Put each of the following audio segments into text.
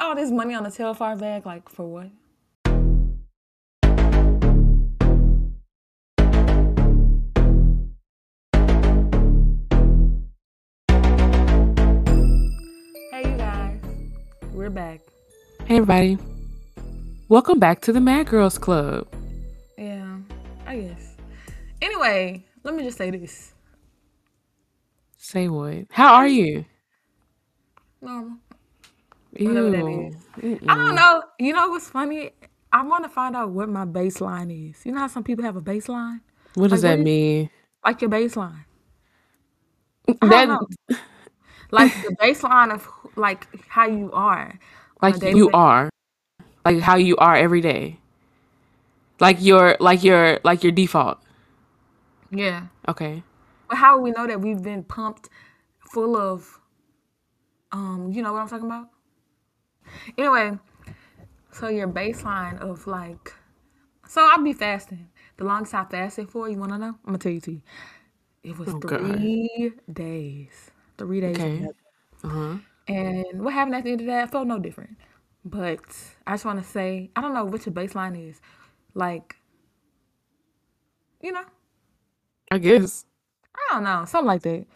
spent all this money on a Telfar bag, like for what? Hey, you guys, we're back. Hey everybody. Welcome back to the Mad Girls Club. Yeah, I guess. Anyway, let me just say this. Say what? How are you? Normal. Ew. Whatever that is. I Mm-mm. don't know. You know what's funny? I want to find out what my baseline is. You know how some people have a baseline? What does Like, that is- mean? Like your baseline. I That don't know. Like the baseline of who- like how you are. on a like daily you basis. are. Like how you are every day. Like your like your like your default. Yeah. Okay. But how will we know that we've been pumped full of um, you know what I'm talking about? Anyway, so your baseline of like so I'll be fasting. The longest I fasted for, you wanna know? I'm gonna tell you to you. It was Oh, God. three days. Three days. Okay. Uh-huh. And what happened at the end of that, I felt no different. But I just wanna say, I don't know what your baseline is. Like, you know, I guess. I don't know, something like that.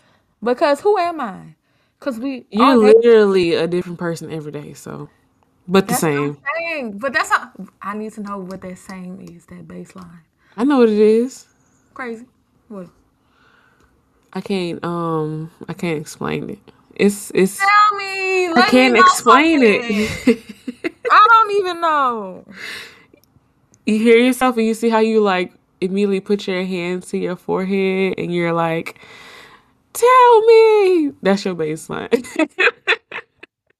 Because who am I? Because we You're literally a different person every day, so but the that's what I'm same. saying. But that's not. I need to know what that same is. That baseline. I know what it is. Crazy. What? I can't um I can't explain it. It's it's Tell me. I can't explain it. I don't even know. you hear yourself and you see how you like immediately put your hands to your forehead and you're like, "Tell me." That's your baseline.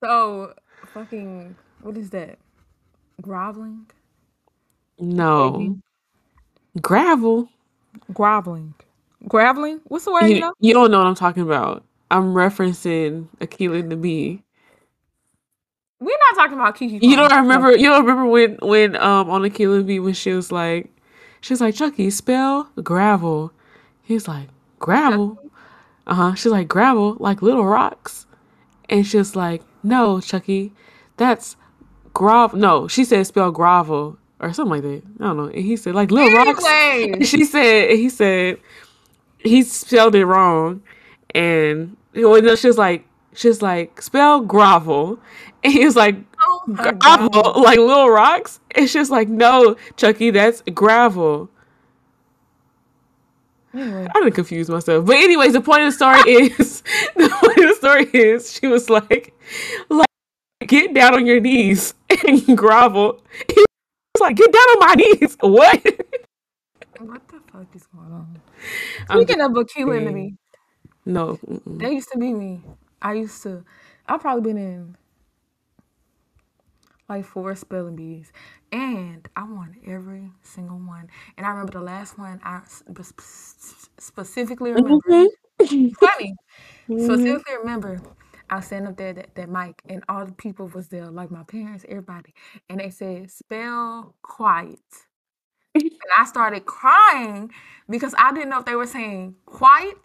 So fucking. What is that? Groveling. no. Gravel. Groveling. Graveling. What's the word? You You, know? you don't know what I'm talking about. I'm referencing Akeelah and the Bee. We're not talking about Keke. You don't Palmer. remember you don't remember when when um on Akeelah and the Bee when she was like she was like, Chucky, spell gravel. He's like, Gravel? Uh-huh. She's like, Gravel, like little rocks. And she's like, No, Chucky, that's gravel. No, she said spell gravel or something like that. I don't know. And he said, like little rocks. Anyway. And she said, he said, he spelled it wrong. And well, no, she was like, she's like, spell gravel. And he was like, Oh gravel, God. like little rocks. And she's like, no, Chucky, that's gravel. Anyway. I didn't confuse myself. But anyways, the point of the story is the point of the story is she was like, like get down on your knees and grovel. He was like, get down on my knees. What? What the fuck is going on? I'm Speaking of the kidding. Bee, no. mm-mm. that used to be me. I used to. I've probably been in like four spelling bees, and I won every single one. And I remember the last one. I sp- sp- specifically remember. Mm-hmm. Funny. Specifically remember. I was standing up there that, that mic, and all the people was there, like my parents, everybody, and they said, "Spell quiet." And I started crying because I didn't know if they were saying quiet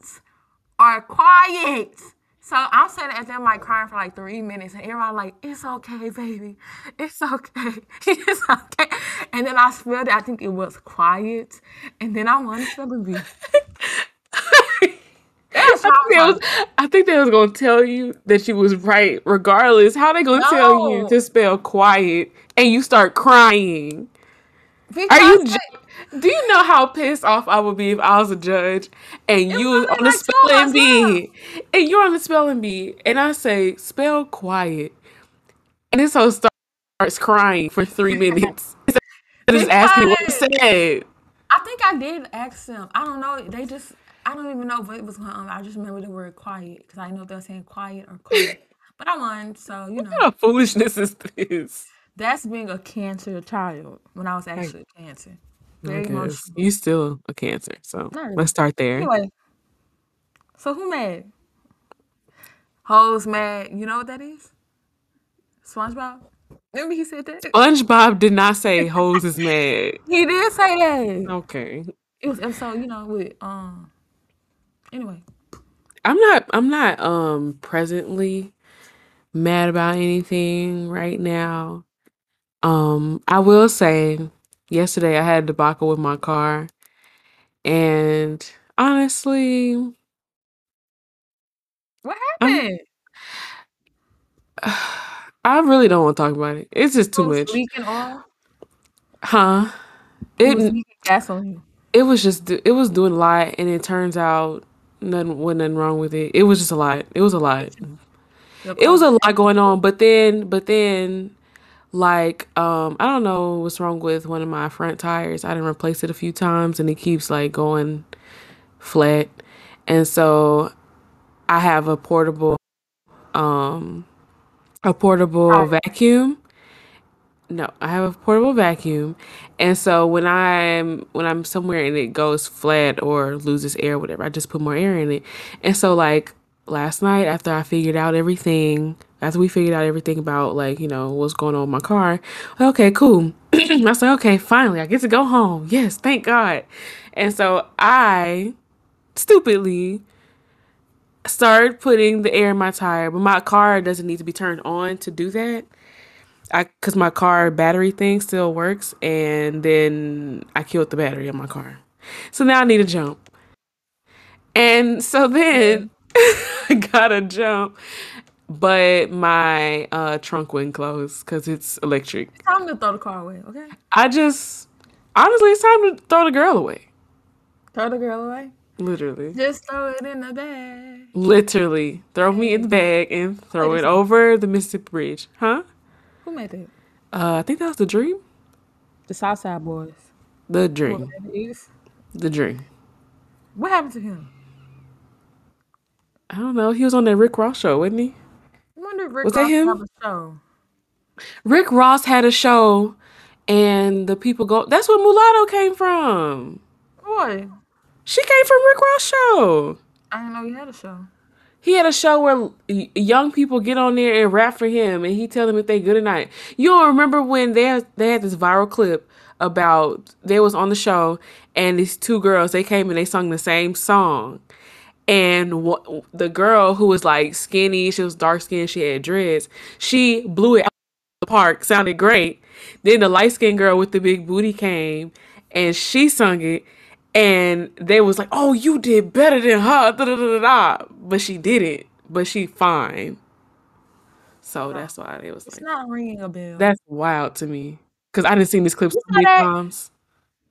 or quiet. So I'm sitting at them like crying for like three minutes, and everybody like, "It's okay, baby, it's okay, it's okay." And then I spelled it. I think it was quiet, and then I won to bee. I think, they was, I think they was gonna tell you that you was right, regardless. How they gonna tell you to spell quiet and you start crying? Because Are you? they- Do you know how pissed off I would be if I was a judge and you was wasn't on the like spelling myself. bee and you're on the spelling bee and I say spell quiet and this whole starts crying for three minutes. Just asking what it Because- said. I think I did ask them. I don't know. They just, I don't even know what it was going on. I just remember the word quiet because I didn't know if they were saying quiet or quiet. but I won, so you know, What kind of foolishness is this? that's being a cancer child when I was actually a cancer. Very guess. emotional. You still a cancer, so Not really. let's start there. Anyway, so who mad? Hoes mad. You know what that is? SpongeBob. Remember he said that. SpongeBob did not say hose is mad. He did say that. Okay. It was episode, you know, with um. Anyway, I'm not I'm not um presently mad about anything right now. Um, I will say, yesterday I had a debacle with my car, and honestly, What I'm happened? I really don't want to talk about it. It's just It too was much. leaking oil. Huh? It was It leaking gasoline. it was just do- it was doing a lot, and it turns out nothing wasn't nothing wrong with it. It was just a lot. It was a lot. Your It car was a lot going on, but then but then like um I don't know what's wrong with one of my front tires. I didn't replace it a few times, and it keeps like going flat, and so I have a portable um a portable vacuum No, I have a portable vacuum, and so when I'm when I'm somewhere and it goes flat or loses air, or whatever, I just put more air in it. And so like last night, after I figured out everything, after we figured out everything about like you know what's going on with my car, okay, cool. I like, okay, finally, I get to go home. Yes, thank God. And so I stupidly started putting the air in my tire, but my car doesn't need to be turned on to do that. I because my car battery thing still works, and then I killed the battery in my car. So now I need a jump. And so then I gotta jump, but my uh, trunk wouldn't close because it's electric. It's time to throw the car away, okay? I just honestly, it's time to throw the girl away. Throw the girl away. Literally, Just throw it in the bag. literally, throw me in the bag and throw it over the Mississippi Bridge, huh? Who made that? Uh, I think that was the dream. The Southside Boys. The dream. The dream. What happened to him? I don't know. He was on that Rick Ross show, wasn't he? I wonder if Rick Was that Ross have him? a show. Rick Ross had a show, and the people go. That's where Mulatto came from. Boy, She came from Rick Ross show. I didn't know he had a show. He had a show where y- young people get on there and rap for him, and he tell them if they good or not. You don't remember when they they had this viral clip about they was on the show, and these two girls they came and they sung the same song, and what, the girl who was like skinny, she was dark skinned, she had dreads, she blew it out the park, sounded great. Then the light skinned girl with the big booty came, and she sung it, and they was like, "Oh, you did better than her," da da da da. But she didn't. But she fine. So that's why it was It's like, not ringing a bell. that's wild to me. Cause I didn't see this clip so You saw many that? times.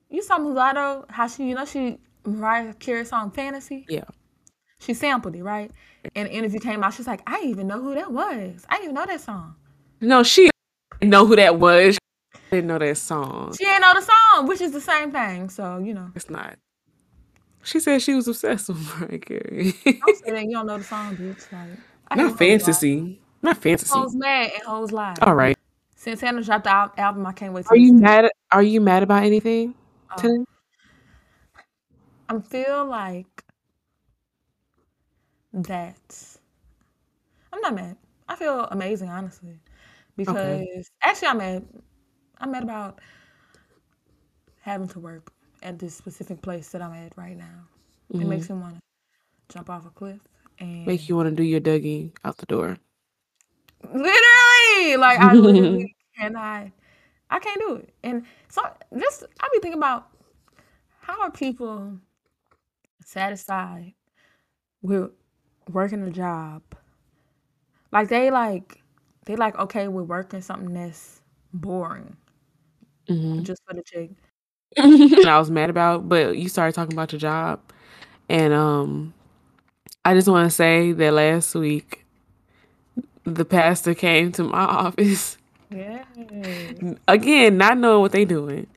You saw Mulatto, how she, you know, she, Mariah Carey song Fantasy? Yeah. She sampled it, right? And the interview came out. She's like, I didn't even know who that was. I didn't even know that song. No, she didn't know who that was. She didn't know that song. She didn't know the song, which is the same thing. So, you know, It's not. She said she was obsessed with Mariah Carey. don't say that you don't know the song, bitch. Like, Not fantasy. Not fantasy. Hoes mad and hoes lie. All right. Since Santana dropped the al- album. I can't wait to Are you mad? Are you mad about anything oh. today? I feel like that. I'm not mad. I feel amazing, honestly, because Okay. actually I'm mad. I'm mad about having to work at this specific place that I'm at right now. It hmm makes me want to jump off a cliff Make and you want to do your Dougie out the door. literally, like I literally cannot. I can't do it. And so just I be thinking about how are people satisfied with working a job. Like they like they like okay with working something that's boring. Hmm just for the check. I was mad about, but you started talking about your job, and um, I just want to say that last week the pastor came to my office. Yes. again, not knowing what they doing,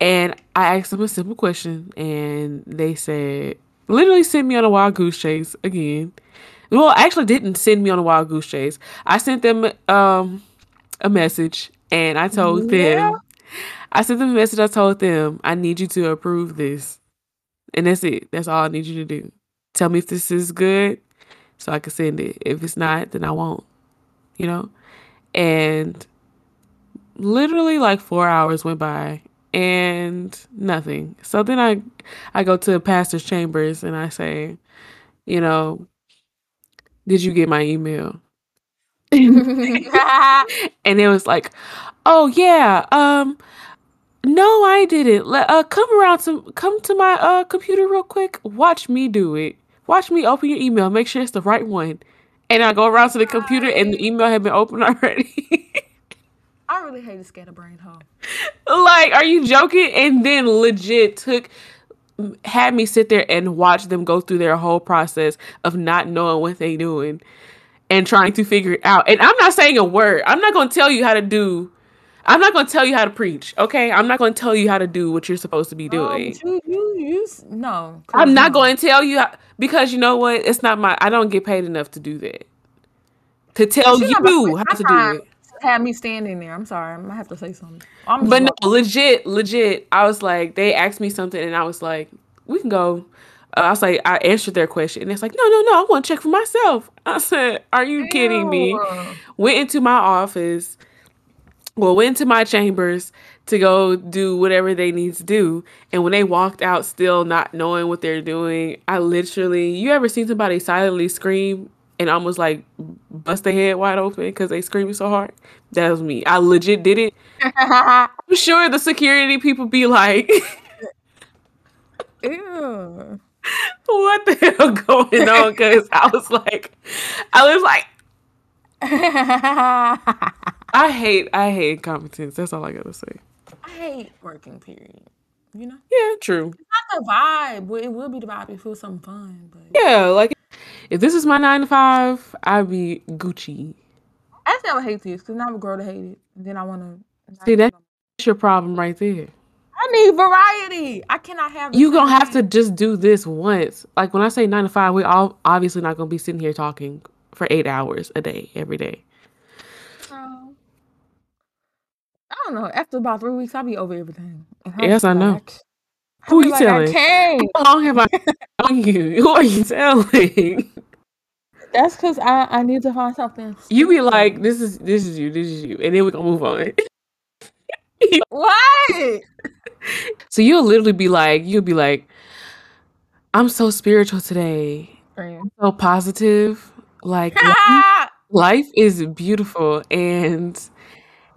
and I asked them a simple question, and they said, literally sent me on a wild goose chase again. Well, actually, didn't send me on a wild goose chase. I sent them um a message, and I told Yeah. them, I sent them a message. I told them, I need you to approve this, and that's it. That's all I need you to do. Tell me if this is good, so I can send it. If it's not, then I won't. You know, and literally like four hours went by and nothing. So then I I go to the pastor's chambers and I say, you know, did you get my email? and it was like, "Oh yeah, um, no, I didn't. Let uh, come around to come to my uh computer real quick. Watch me do it. Watch me open your email. Make sure it's the right one." And I go around to the computer, and the email had been opened already. I really hate a scatterbrain hoe. like, are you joking? And then legit took had me sit there and watch them go through their whole process of not knowing what they doing and trying to figure it out. And I'm not saying a word. I'm not going to tell you how to do. I'm not going to tell you how to preach. Okay, I'm not going to tell you how to do what you're supposed to be doing. Um, you, you, you, no. I'm not going to tell you how, because you know what? It's not my. I don't get paid enough to do that. To tell you how to do it had me standing there. I'm sorry. I might have to say something. but no, legit, legit. I was like, they asked me something, and I was like, we can go. Uh, I was like, I answered their question, and it's like, no, no, no, I want to check for myself. I said, are you Ew. kidding me? Went into my office, well, went into my chambers to go do whatever they need to do, and when they walked out, still not knowing what they're doing, I literally, you ever seen somebody silently scream and almost like bust their head wide open because they screaming so hard. That was me. I legit did it. I'm sure the security people be like, Ew. What the hell going on? Because I was like, I was like, I hate, I hate incompetence. That's all I gotta say. I hate working. Period. You know? Yeah, true. It's not the vibe. But it will be the vibe if it was something fun. But yeah, like if this is my nine to five, I'd be Gucci. Actually, I would hate this because now I'm a girl to hate it. And Then I want to see that that's your problem right there. I need variety. I cannot have. You gonna have to just do this once. Like when I say nine to five, we all obviously not gonna be sitting here talking for eight hours a day every day. Um, I don't know. After about three weeks, I'll be over everything. Yes, I know. Like, who are you like telling? How long have I on you? Who are you telling? That's because I, I need to find something. You be like, this is this is you, this is you, and then we're gonna move on. what? So you'll literally be like, you'll be like, I'm so spiritual today. I'm so positive. Like life, life is beautiful and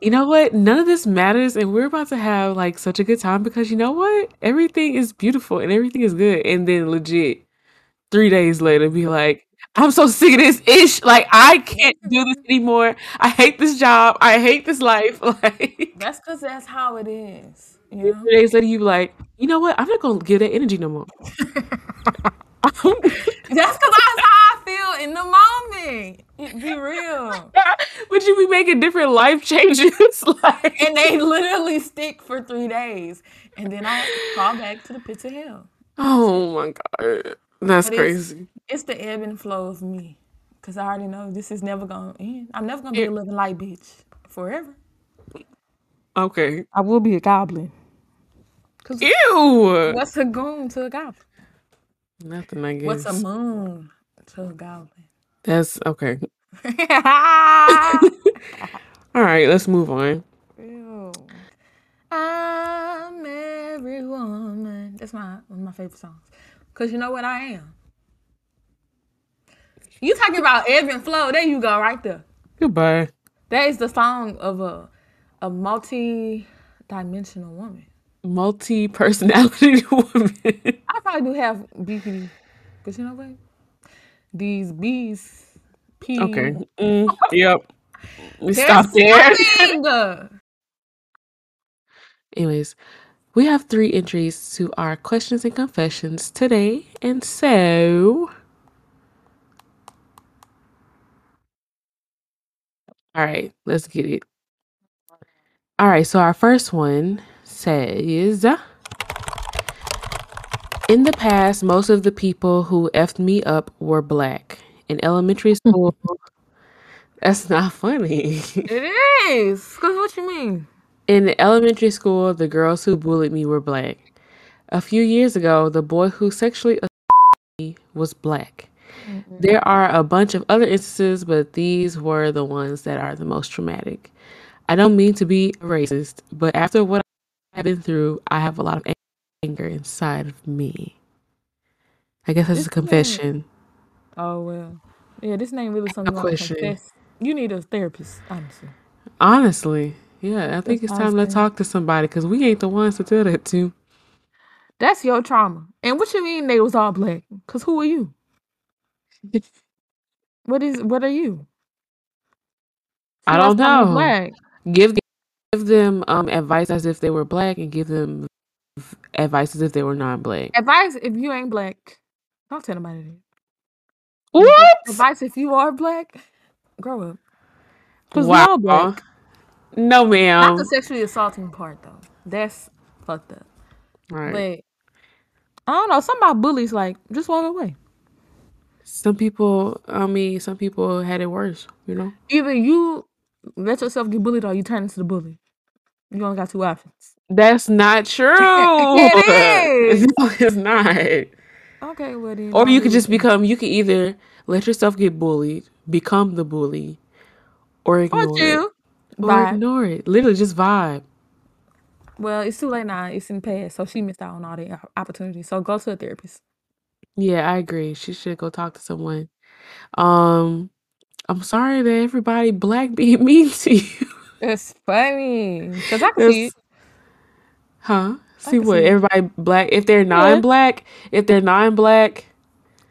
you know what? None of this matters, and we're about to have like such a good time because you know what? Everything is beautiful and everything is good. And then legit, three days later, be like, I'm so sick of this ish. Like I can't do this mm-hmm. anymore. I hate this job. I hate this life. Like that's because that's how it is. You know? Three days later, you like, you know what? I'm not gonna give that energy no more. that's because that's how I feel in the moment. Be real. Would you be making different life changes? like and they literally stick for three days. And then I fall back to the pits of hell. Oh my god. That's but crazy. It's, it's, the ebb and flow of me. Cause I already know this is never gonna end. I'm never gonna be a living light bitch forever. Okay. I will be a goblin. Ew. What's a goon to a goblin? Nothing, I guess. What's a moon to a goblin? That's okay. All right, let's move on. Ew. I'm every woman. That's my one of my favorite songs. Cause you know what I am. You talking about ebb and flow? There you go, right there. Goodbye. That is the song of a a multi-dimensional woman. Multi-personality woman. I probably do have BPD, but you know what? These bees pee. Okay. Mm, yep. We stop there. Anyways, we have three entries to our questions and confessions today, and so. All right, let's get it. All right, so our first one says In the past, most of the people who effed me up were black. In elementary school, that's not funny. It is. Cause what you mean? In elementary school, the girls who bullied me were black. A few years ago, the boy who sexually assaulted me was black. Mm-hmm. There are a bunch of other instances, but these were the ones that are the most traumatic. I don't mean to be racist, but after what I've been through, I have a lot of anger inside of me. I guess that's a confession. Oh well, yeah. This name really something. A question. You need a therapist, honestly. Honestly, yeah, I think That's it's time to talk to somebody because we ain't the ones to tell that to. That's your trauma. And what you mean they was all black? Cause who are you? What is what are you? I don't that's why I'm know. black. Give give them um advice as if they were black, and give them v- advice as if they were non-black. Advice if you ain't black, don't tell nobody that. What? Advice if you are black, grow up. Cause we all Wow. black. No, ma'am. Not the sexually assaulting part though. That's fucked up. Right. But I don't know. Some about bullies like just walk away. Some people, I mean, some people had it worse. You know. Either you let yourself get bullied or you turn into the bully. You only got two options. That's not true. It is. No, it's not. Okay, well then. Or you could just it. become. You could either let yourself get bullied, become the bully, or or ignore it. Or Bye. ignore it. Literally, just vibe. Well, it's too late now. It's in the past, so she missed out on all the op- opportunities. So go to a therapist. Yeah, I agree. She should go talk to someone. Um, I'm sorry that everybody black being mean to you. It's funny because I can see it. Huh? See what? see. Everybody black. If they're Yeah. non-black, if they're non-black,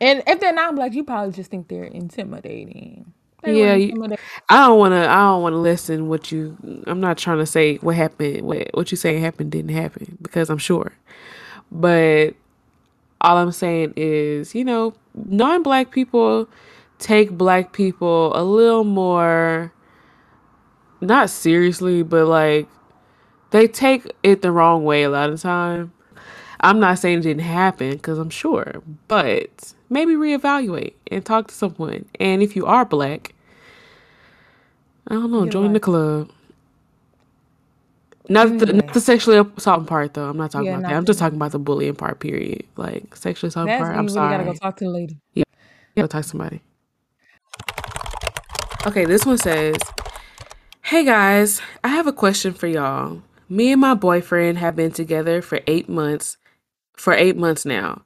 And if they're non-black, you probably just think they're intimidating. They yeah, you, intimidating. I don't want to. I don't want to listen. What you? I'm not trying to say what happened. What what you saying happened didn't happen because I'm sure. But all I'm saying is, you know, non-black people take black people a little more not seriously, but like they take it the wrong way a lot of time. I'm not saying it didn't happen because I'm sure, but maybe reevaluate and talk to someone. And if you are black, I don't know, join the club. Not the, not the sexually assaulting part though. I'm not talking yeah, about that. I'm just talking about the bullying part. Period. Like sexually assaulting part. I'm you really gotta go talk to the lady. Yeah, you gotta talk to somebody. Okay, this one says, Hey guys, I have a question for y'all. Me and my boyfriend have been together for eight months for eight months now.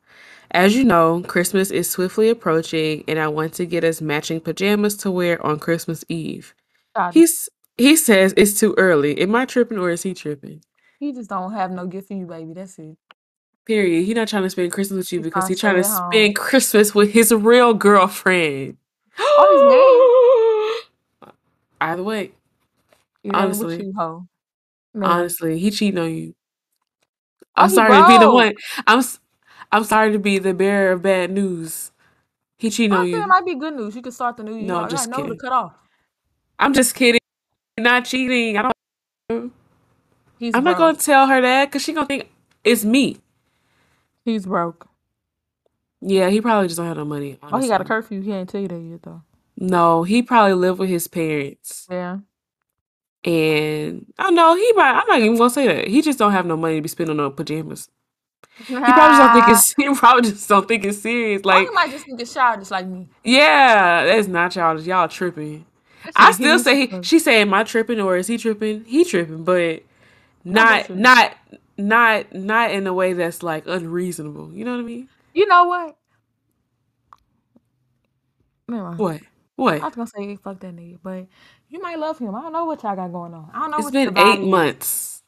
As you know, Christmas is swiftly approaching and I want to get us matching pajamas to wear on Christmas Eve. It. He's he says it's too early. Am I tripping or is he tripping? He just don't have no gift for you, baby. That's it. Period. He not trying to spend Christmas with you He's because trying he trying to at home. spend Christmas with his real girlfriend. Oh, Either way, he's. With honestly, you, hoe. Man. honestly, he cheating on you. Oh, I'm he sorry to be the one. I'm s- I'm sorry to be the bearer of bad news. He cheating on Honestly, it you. might be good news. You can start the new year. No, I'm just know to kidding. cut off. I'm just kidding. Not cheating. I don't. He's I'm not gonna tell her that because she gonna think it's me. He's broke. Yeah, he probably just don't have no money. Oh, he got a Honestly, curfew. He ain't tell you that yet though. no, he probably live with his parents, Yeah. And I know he might. I'm not even gonna say that. He just don't have no money to be spending on pajamas. He probably just don't think it's. He probably just don't think it's serious. Like, he might just think it's childish like me. yeah, that's not childish. Y'all tripping. I still say he, she say, "Am I tripping or is he tripping?" He tripping, but not not not not in a way that's like unreasonable. You know what I mean? You know what? Never mind. What? I What? was gonna say fuck that nigga, but you might love him. I don't know what y'all got going on. I don't know It's been eight is. months.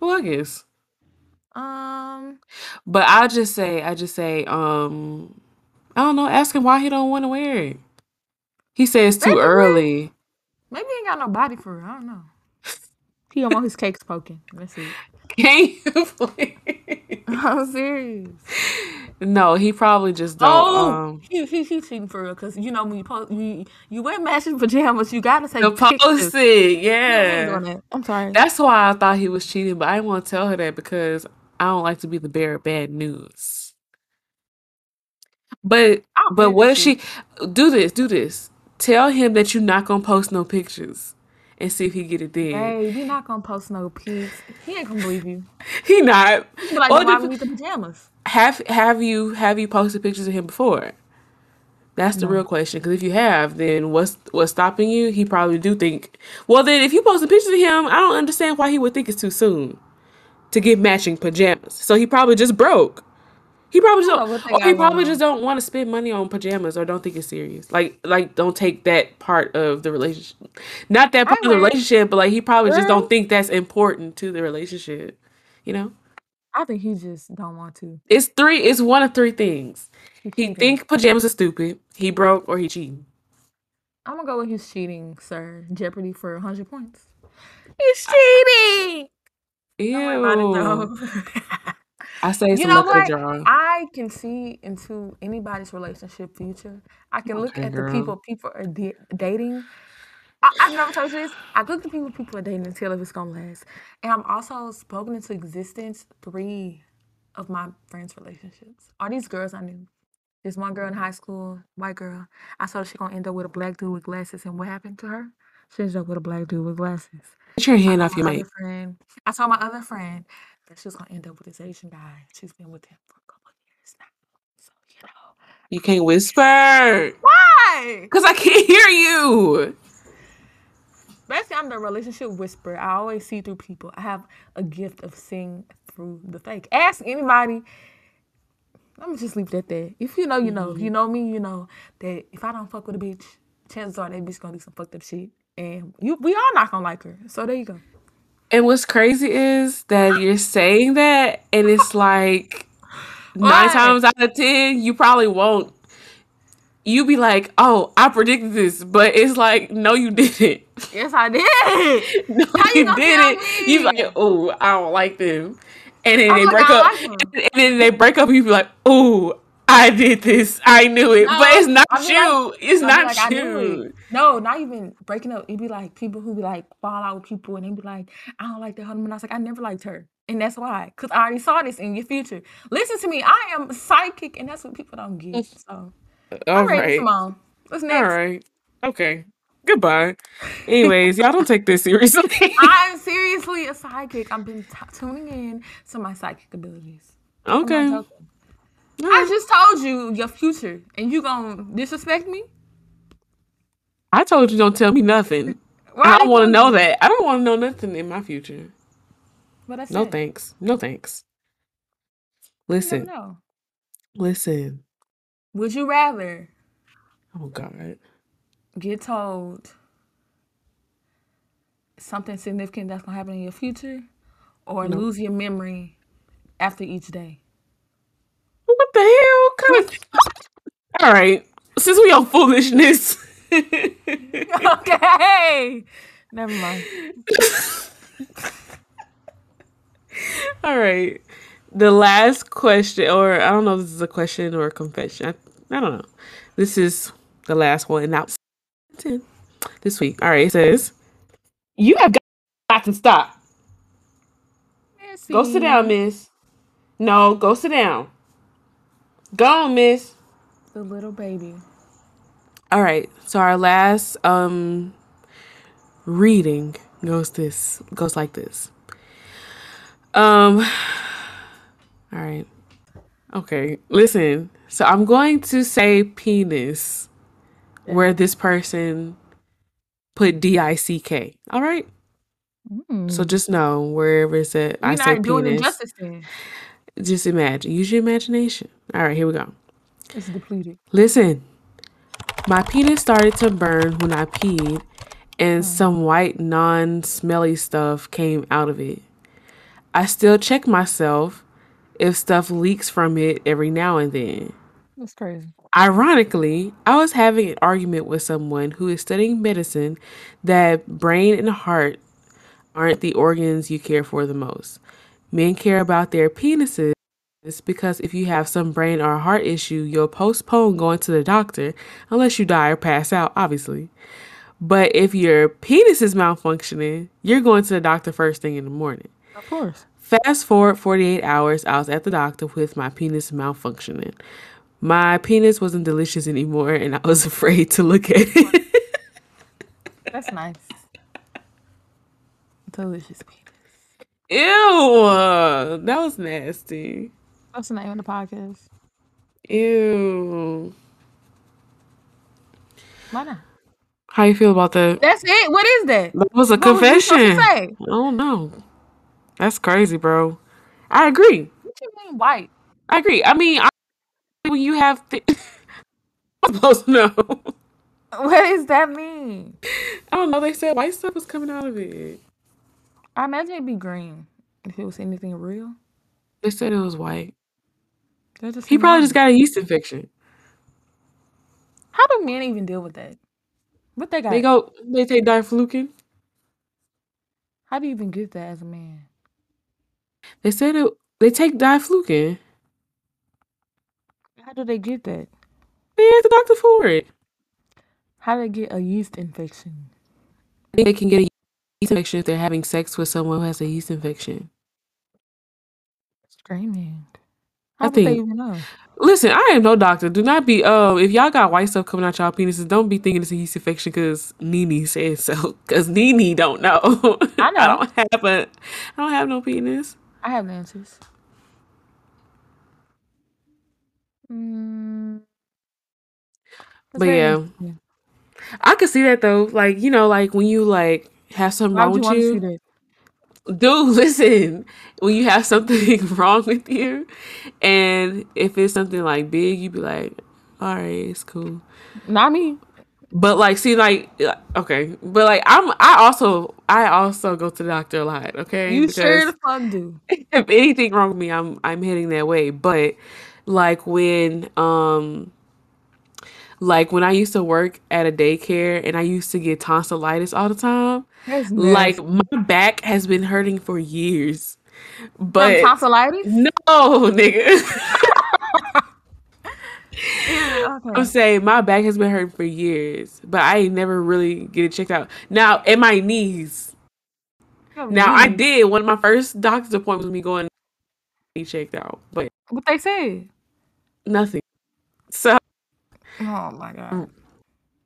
Well, I guess. Um, But I just say, I just say, um, I don't know. Ask him why he don't want to wear it. He says too maybe early. Maybe he ain't got no body for it. I don't know. He don't want his cakes poking. That's it. Can you please? I'm serious. No, he probably just don't. Oh, Um, he he he cheating for real. Cause you know when you post, you you wear matching pajamas, you gotta take the pictures. post it, Yeah, we ain't yeah. doing that. I'm sorry. That's why I thought he was cheating, but I didn't want to tell her that because I don't like to be the bearer of bad news. But I don't but what if she do this? Do this. Tell him that you're not gonna post no pictures and see if he get it then. Babe, you not gonna post no pics. He ain't gonna believe you. He not. He like, why def- we need the pajamas? have have you have you posted pictures of him before? That's the No. real question. Because if you have, then what's what's stopping you? He probably do think. Well, then if you posted pictures of him, I don't understand why he would think it's too soon to get matching pajamas. So he probably just broke. He probably just don't don't, know what they or got he probably just don't want to spend money on pajamas or don't think it's serious. Like, like don't take that part of the relationship. Not that I part of the relationship, but like he probably just Girl. don't think that's important to the relationship. You know, I think he just don't want to. it's three. It's one of three things. He He cheating. think pajamas are stupid. He broke or he cheating. I'm gonna go with he's cheating, sir. Jeopardy for 100 points. He's cheating. Don't worry about it, Ew. though. I say it's You a know luck of the what? draw. I can see into anybody's relationship future. I can look Okay, at the girl. people people are da- dating. I, I've never told you this. I look at the people people are dating and tell if it's gonna last. And I'm also spoken into existence three of my friends' relationships. Are these girls I knew? There's one girl in high school, white girl. I saw she gonna end up with a black dude with glasses, and what happened to her? She ended up with a black dude with glasses. Get your I hand told off your my mic. friend. I told my other friend that she was gonna end up with this Asian guy. She's been with him for a couple of years now. So you know You can't whisper. why? Cause I can't hear you. Basically, I'm the relationship whisperer. I always see through people. I have a gift of seeing through the fake. Ask anybody. Let me just leave that there. If you know, you know. You mm-hmm. know me, you know that if I don't fuck with a bitch, chances are that bitch gonna do some fucked up shit. And you, we all not gonna like her. So there you go. And what's crazy is that you're saying that, and it's like nine times out of ten, you probably won't. You be like, "Oh, I predicted this," but it's like, no, you didn't. Yes, I did. no, How you you gonna didn't. You be like, "Oh, I don't like them," and then I'm they like, break up, like and then they break up, you be like, "Oh, I did this. I knew it," but it's not I you. like, it's I not like, I knew you. No, not even breaking up. It'd be like people who be like fall out with people and they be like, I don't like that husband. And I was like, I never liked her. And that's why. Because I already saw this in your future. Listen to me. I am psychic and that's what people don't get. Mm. So All I'm right. to on. What's All next? right. Okay. Goodbye. Anyways, y'all don't take this seriously. I'm seriously a psychic. I've been t- tuning in to my psychic abilities. I'm not okay. joking. All I right. just told you your future and you gonna disrespect me? I told you don't tell me nothing. Why I don't want to know you? that. I don't want to know nothing in my future. What I No said. thanks. No thanks. You never Listen. know. Listen. Would you rather Oh God. get told something significant that's gonna happen in your future, or No. lose your memory after each day? What the hell? Kind of. All right. Since we on foolishness. okay, never mind. All right. The last question, or I don't know if this is a question or a confession. I, I don't know. This is the last one. Now, this week. All right. It says, You have got to stop. Go sit down, miss. No, go sit down. Go on, miss. the little baby. All right. So our last um reading goes this goes like this. Um all right. Okay. Listen. So I'm going to say penis where this person put D I C K. All right? So Mm. just know wherever it's at I say not doing it penis. justice then. Just imagine. Use your imagination. All right, here we go. It's depleted. Listen, my penis started to burn when I peed, and mm. some white, non smelly stuff came out of it. I still check myself if stuff leaks from it every now and then. That's crazy. Ironically, I was having an argument with someone who is studying medicine that brain and heart aren't the organs you care for the most. Men care about their penises because if you have some brain or heart issue, you'll postpone going to the doctor unless you die or pass out, obviously. But if your penis is malfunctioning, you're going to the doctor first thing in the morning. Of course. Fast forward 48 hours, I was at the doctor with my penis malfunctioning. My penis wasn't delicious anymore, and I was afraid to look at it. That's nice. Delicious penis. Ew, that was nasty. What's the name of the podcast? Ew. Why not? How you feel about that? That's it. What is that? That was a What was you supposed to confession. say? I don't know. That's crazy, bro. I agree. What you mean white? I agree. I mean, I, when you have, th- I'm supposed to know. What does that mean? I don't know. They said white stuff was coming out of it. I imagine it'd be green if it was anything real. They said it was white. He probably just got a yeast infection. How do men even deal with that? What they got? They go, they take diflucan. How do you even get that as a man? They said it. They take diflucan. How do they get that? They asked the doctor for it. How do they get a yeast infection? They can get a yeast infection if they're having sex with someone who has a yeast infection. Screaming. I How would they think- even know? Listen, I am no doctor. Do not be. Um, if y'all got white stuff coming out y'all penises, don't be thinking it's a yeast infection because Nene said so. Because Nene don't know. I know. I don't have a. I don't have no penis. I have answers. Mm. That's But very yeah. interesting. I could see that though. Like you know, like when you like have something Why wrong would you with want to you. see that? Dude, listen. When you have something wrong with you, and if it's something like big, you'd be like, "All right, it's cool." Not me. But like, see, like, okay, but like, I'm, I also, I also go to the doctor a lot. Okay, You sure the fuck do. if anything wrong with me, I'm, I'm heading that way. But like when, um, like when I used to work at a daycare and I used to get tonsillitis all the time, like my back has been hurting for years. From But tonsillitis? no, nigga. I'm saying my back has been hurting for years, but I ain't never really get it checked out. Now, in my knees. Oh, now, I did one of my first doctor's appointments with me going to get checked out, but What they say, nothing. So, Oh my god. Mm.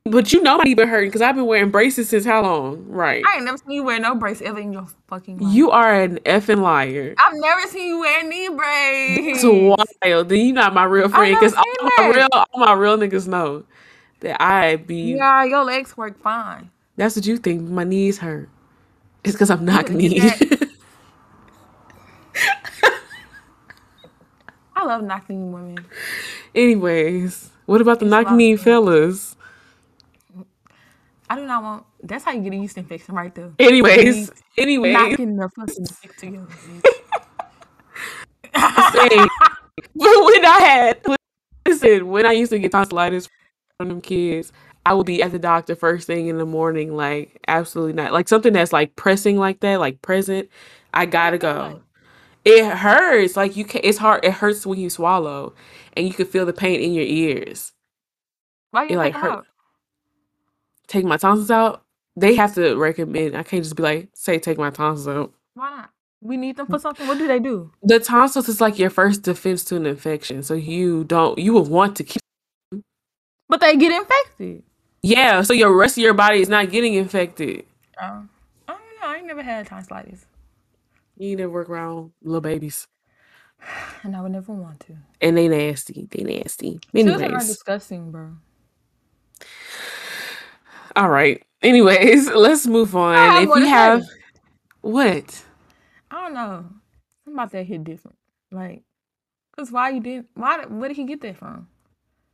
but you know my knee been hurting because I've been wearing braces since how long? Right. I ain't never seen you wear no brace ever in your fucking life. You are an effing liar. I've never seen you wear knee braids. It's wild. Then you not my real friend because all my real all my real niggas know that I be. Yeah, your legs work fine. That's what you think. My knees hurt. It's because I'm You knee. I love knocking women. Anyways, what about the knock knee fellas? I do not want. That's how you get a yeast infection right there. Anyways, anyways, Knocking the fucking dick together. but when I had listen, when I used to get tonsillitis from them kids, I would be at the doctor first thing in the morning, like absolutely not, like something that's like pressing like that, like present. I gotta go. It hurts, like you can. It's hard. It hurts when you swallow, and you can feel the pain in your ears. Why It you like like hurt. Take my tonsils out. They have to recommend. I can't just be like, say, take my tonsils out. Why not? We need them for something. What do they do? The tonsils is like your first defense to an infection, so you don't. You would want to keep. But they get infected. Yeah, so your rest of your body is not getting infected. Oh, oh I don't know. I ain't never had tonsillitis, You need to work around little babies, and I would never want to. and they nasty. They nasty. Children are Anyways, disgusting, bro. all right. Anyways, let's move on. Ah, have if more you to say. have what? I don't know. Something about that hit different. Like, cause why you didn't? Why? did- Where did he get that from?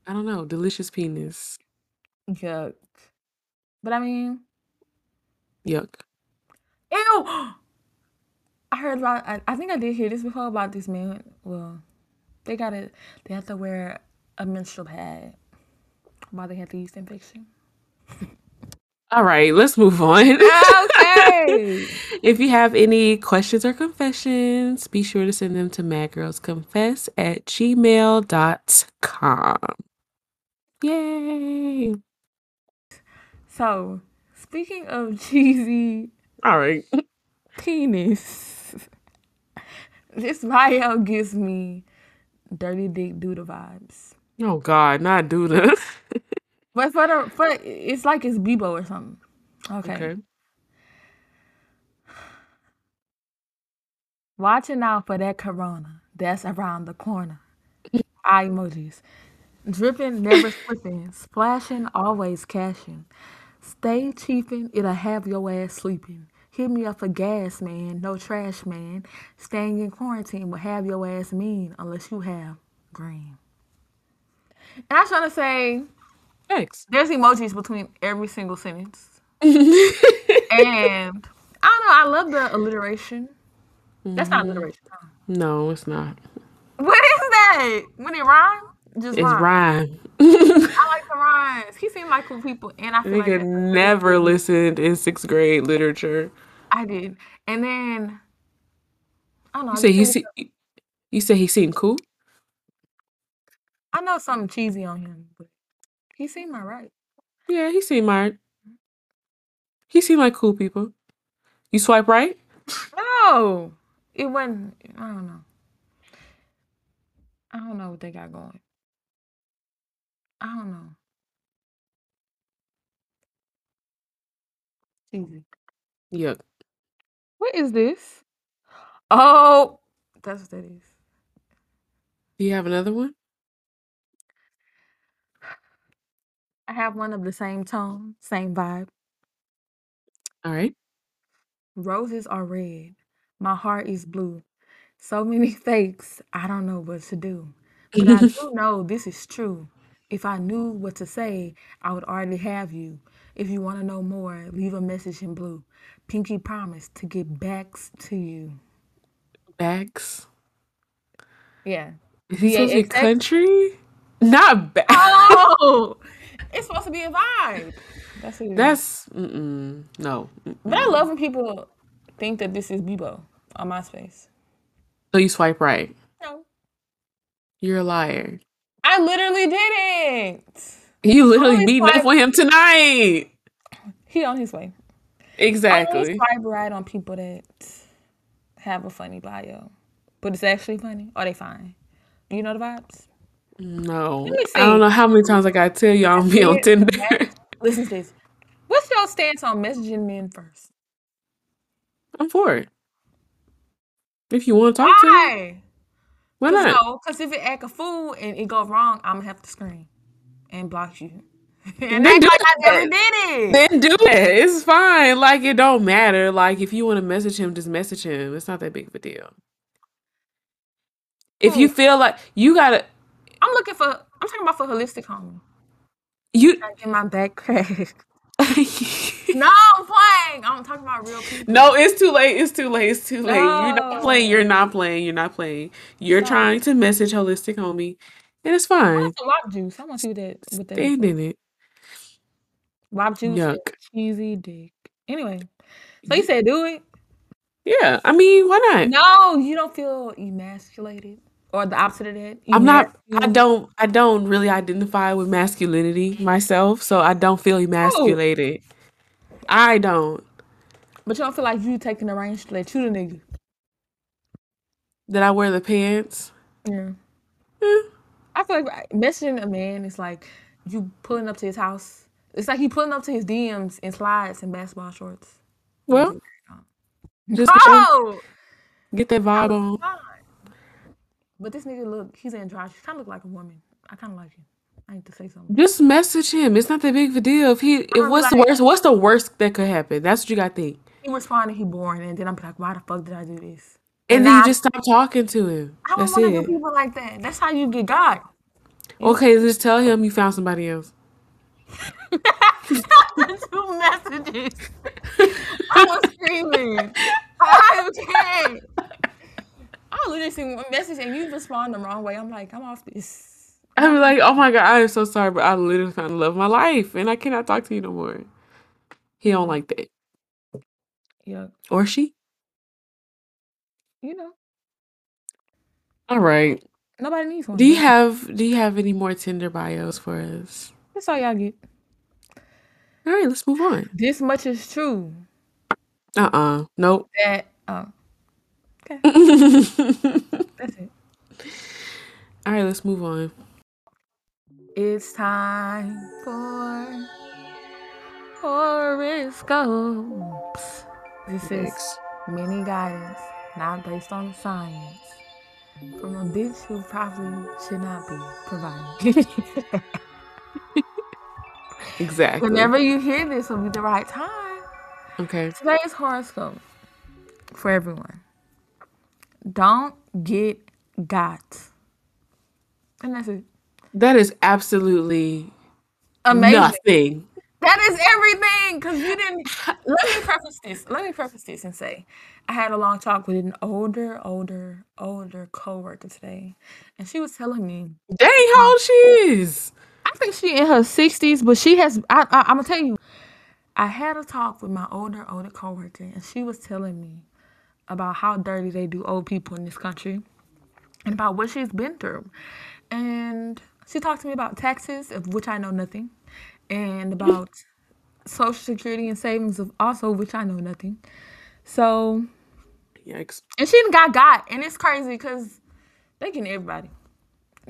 I don't know. Delicious penis. Yuck. But I mean, Yuck. ew. I heard about. I, I think I did hear this before about this man. Well, they gotta. They have to wear a menstrual pad while they have the yeast infection. All right, let's move on. Okay. if you have any questions or confessions, be sure to send them to madgirlsconfess at gmail.com. Yay. so, speaking of cheesy All right. Penis, this bio gives me dirty dick doodle vibes. Oh God, not that. But for the for it's like it's Bebo or something. Okay. okay. Watching out for that corona that's around the corner. Eye emojis. Dripping, never slipping. Splashing, always cashing. Stay chiefing, it'll have your ass sleeping. Hit me up for gas, man. No trash, man. Staying in quarantine will have your ass mean unless you have green. And I was trying to say X. there's emojis between every single sentence. and I don't know, I love the alliteration. That's not mm-hmm. alliteration. No, it's not. What is that? When it rhyme? Just It's rhyme. rhyme. I like the rhymes. He seemed like cool people, and I feel like Nigga that's- never listened in sixth grade literature. I did. And then I don't know. You I say he se- you say he seemed cool? I know something cheesy on him, but he seemed alright. Yeah, he seemed alright. He seemed like cool people. You swipe right? No, it wasn't. I don't know. I don't know what they got going. I don't know. Cheesy. Yuck. What is this? Oh, that's what that is. Do you have another one? I have one of the same tone, same vibe. All right. Roses are red. My heart is blue. So many fakes. I don't know what to do. But I do know this is true. If I knew what to say, I would already have you. If you want to know more, leave a message in blue. Pinky promise to get back to you. Bags. Yeah. Is he supposed to be BAXX? country? Not bad. Oh, it's supposed to be a vibe. That's what it is. That's mm-mm, no. But I love when people think that this is Bebo on MySpace. So you swipe right. No, You're a liar. I literally didn't. You literally beat up on him tonight. He on his way. I Exactly. swipe right on people that have a funny bio, but it's actually funny. Are they fine. You know the vibes. No. I don't know how many times I gotta tell I don't be on Tinder. Listen to this. What's your stance on messaging men first? I'm for it. If you want to talk to me, Why? Cause not? no, cause if it act a fool and it go wrong, I'm gonna have to scream and block you. Then and act do like I never did it. Then do it. It's fine. Like it don't matter. Like if you want to message him, just message him. It's not that big of a deal. If you feel like you gotta, I'm looking for. I'm talking about for holistic homie. you. I get my back cracked. No, I'm playing. I'm talking about real people. no, it's too late. It's too late. It's too late. You're not playing. You're not playing. You're not playing. You're No. trying to message holistic homie, and it's I fine. want some Wop juice. I want to see that with that. Stand in it. Wop juice, Yuck. cheesy dick. Anyway, so you said do it. Yeah. I mean, why not? No, you don't feel emasculated or the opposite of that. I'm not. I don't. I don't really identify with masculinity myself, so I don't feel emasculated. I don't. But you don't feel like you taking the range to let you the nigga. That I wear the pants. Yeah. Eh, I feel like messaging a man is like you pulling up to his house. It's like you pulling up to his DMs in slides and basketball shorts. Well, just Oh, get that vibe on. But this nigga look, he's androgynous. He kind of look like a woman. I kind of like him. I need to say something. Just message him. It's not that big of a deal. If he, if I'm what's the worst? What's the worst that could happen? That's what you got to think. He responded, he boring, and then I'm like, why the fuck did I do this? And And then you just stop talking to him. I don't That's want to people like that. That's how you get got. Okay, just tell him you found somebody else. Two messages. I was screaming. I can't. I literally see one message and you respond the wrong way. I'm like, I'm off this. I'm like, oh my god, I am so sorry, but I literally found the love of my life, and I cannot talk to you no more. He don't like that, Yeah, or she. you know, All right. nobody needs one. Do you have Do you have any more Tinder bios for us? That's all y'all get. All right, let's move on. This much is true Uh uh Nope. that. Oh, okay, that's it. right, let's move on. It's time for horoscopes. This is Thanks. mini guidance, not based on science, from a bitch who probably should not be providing. Exactly. Whenever you hear this, will be the right time. Okay. Today's horoscope for everyone. Don't get got. And that's it. That is absolutely Amazing. nothing. That is everything. Cause you didn't let me preface this. Let me preface this and say I had a long talk with an older, older, older coworker today. And she was telling me Dang, how old she is. I think she in her sixties, but she has I, I I'm gonna tell you, I had a talk with my older, older coworker, and she was telling me about how dirty they do old people in this country and about what she's been through. And she talked to me about taxes, of which I know nothing, and about social security and savings of also which I know nothing. So Yikes. and she done got got, and it's crazy because they getting everybody.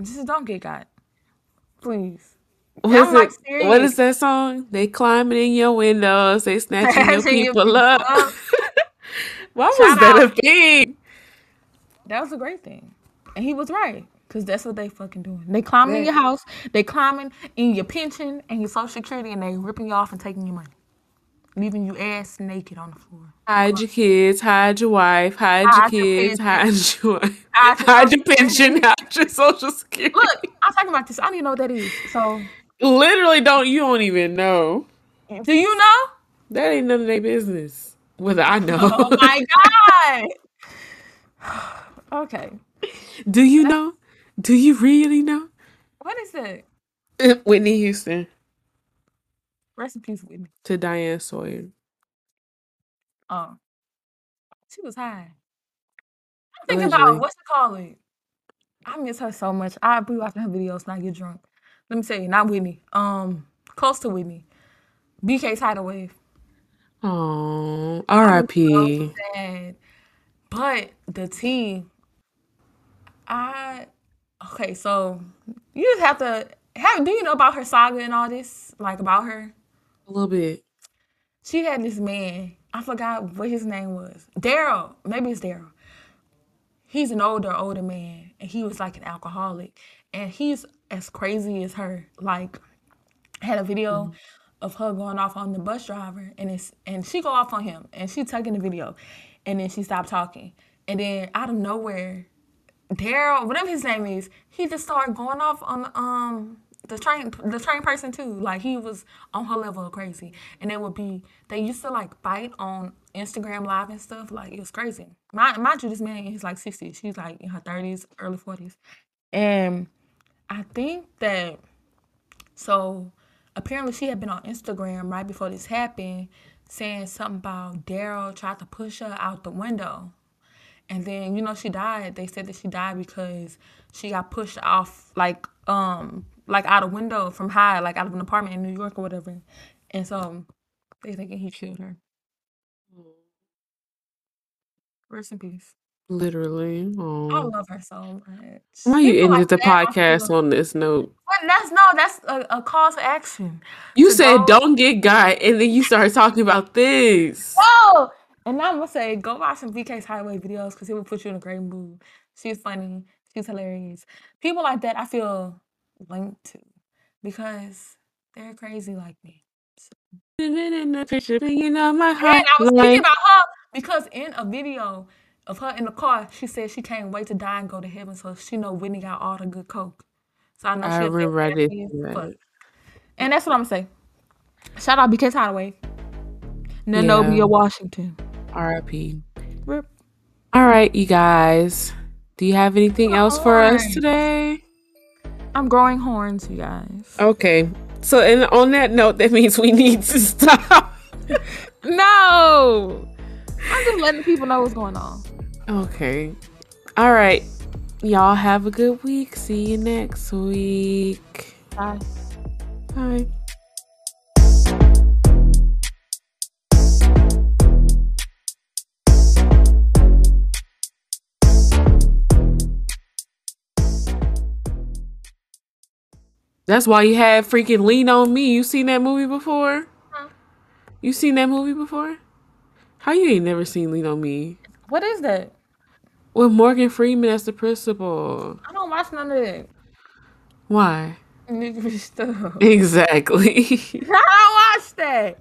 Just don't get got, please. What I'm like it? What is that song? They climbing in your windows. They snatching your Snatching your people people up. up. Why was Shout that a thing? That was a great thing, and he was right because that's what they fucking doing. They climbing in your house, they climbing in your pension and your social security, and they ripping you off and taking your money, leaving you ass naked on the floor. Hide your kids, hide your wife, hide your Hide your kids, pension. hide your wife, Hide your hide your pension, hide your social security. Look, I'm talking about this. I don't even know what that is. So, Literally, don't you don't even know. do you know? That ain't none of their business. Whether I know. Oh my god. okay, Do you know? Do you really know? what is it? Whitney Houston Rest in peace, Whitney. to Diane Sawyer. Oh, she was high. I'm thinking about Allegedly. what's it called? I miss her so much. I be watching her videos and I get drunk. Let me tell you, not Whitney. Um, close to Whitney. BK tidal wave. Oh, I was R.I.P. sad. But the tea, I okay. So you just have to have. Do you know about her saga and all this? Like about her? A little bit. She had this man. I forgot what his name was. Daryl. Maybe it's Daryl. He's an older, older man, and he was like an alcoholic, and he's as crazy as her. Like, had a video Mhm. Of her going off on the bus driver, and it's and she go off on him, and she taking the video, and then she stopped talking, and then out of nowhere, Daryl, whatever his name is, he just started going off on um the train the train person too. Like he was on her level of crazy. And it would be they used to like fight on Instagram live and stuff. Like it was crazy. My mind you, this man he's like 60. She's like in her 30s, early 40s. And I think that so apparently she had been on Instagram right before this happened, saying something about Daryl tried to push her out the window. And then, you know, she died. They said that she died because she got pushed off like um like out a window from high, like out of an apartment in New York or whatever. And so they thinking he killed her. Rest in peace. Literally. I love her so much. Why you People like ended the that, I podcast feel on this note? but that's no, that's a, a call to action. You To said go don't get got, and then you started talking about this. Oh, and I'm gonna say go watch some VK's Highway videos because it will put you in a great mood. She's funny. She's hilarious. People like that I feel linked to because they're crazy like me. So- In the picture, thinking on my And I was thinking about her because in a video of her in the car, she said she can't wait to die and go to heaven. So she know Whitney got all the good coke. So I know I she'll be remember I did happy see as fuck. that. And that's what I'm gonna say. Shout out BK's Highway. Nanobia, Yeah. Washington. R.I.P. Rip. All right, you guys. Do you have anything else for us today? I'm growing horns, you guys. Okay. So, and on that note, that means we need to stop. No! I'm just letting people know what's going on. Okay. All right. Y'all have a good week. See you next week. Bye. Bye. That's why you had freaking Lean on Me. You seen that movie before? Huh? You seen that movie before? How you ain't never seen Lean on Me? What is that? With Morgan Freeman as the principal. I don't watch none of that. Why? Exactly. I don't watch that.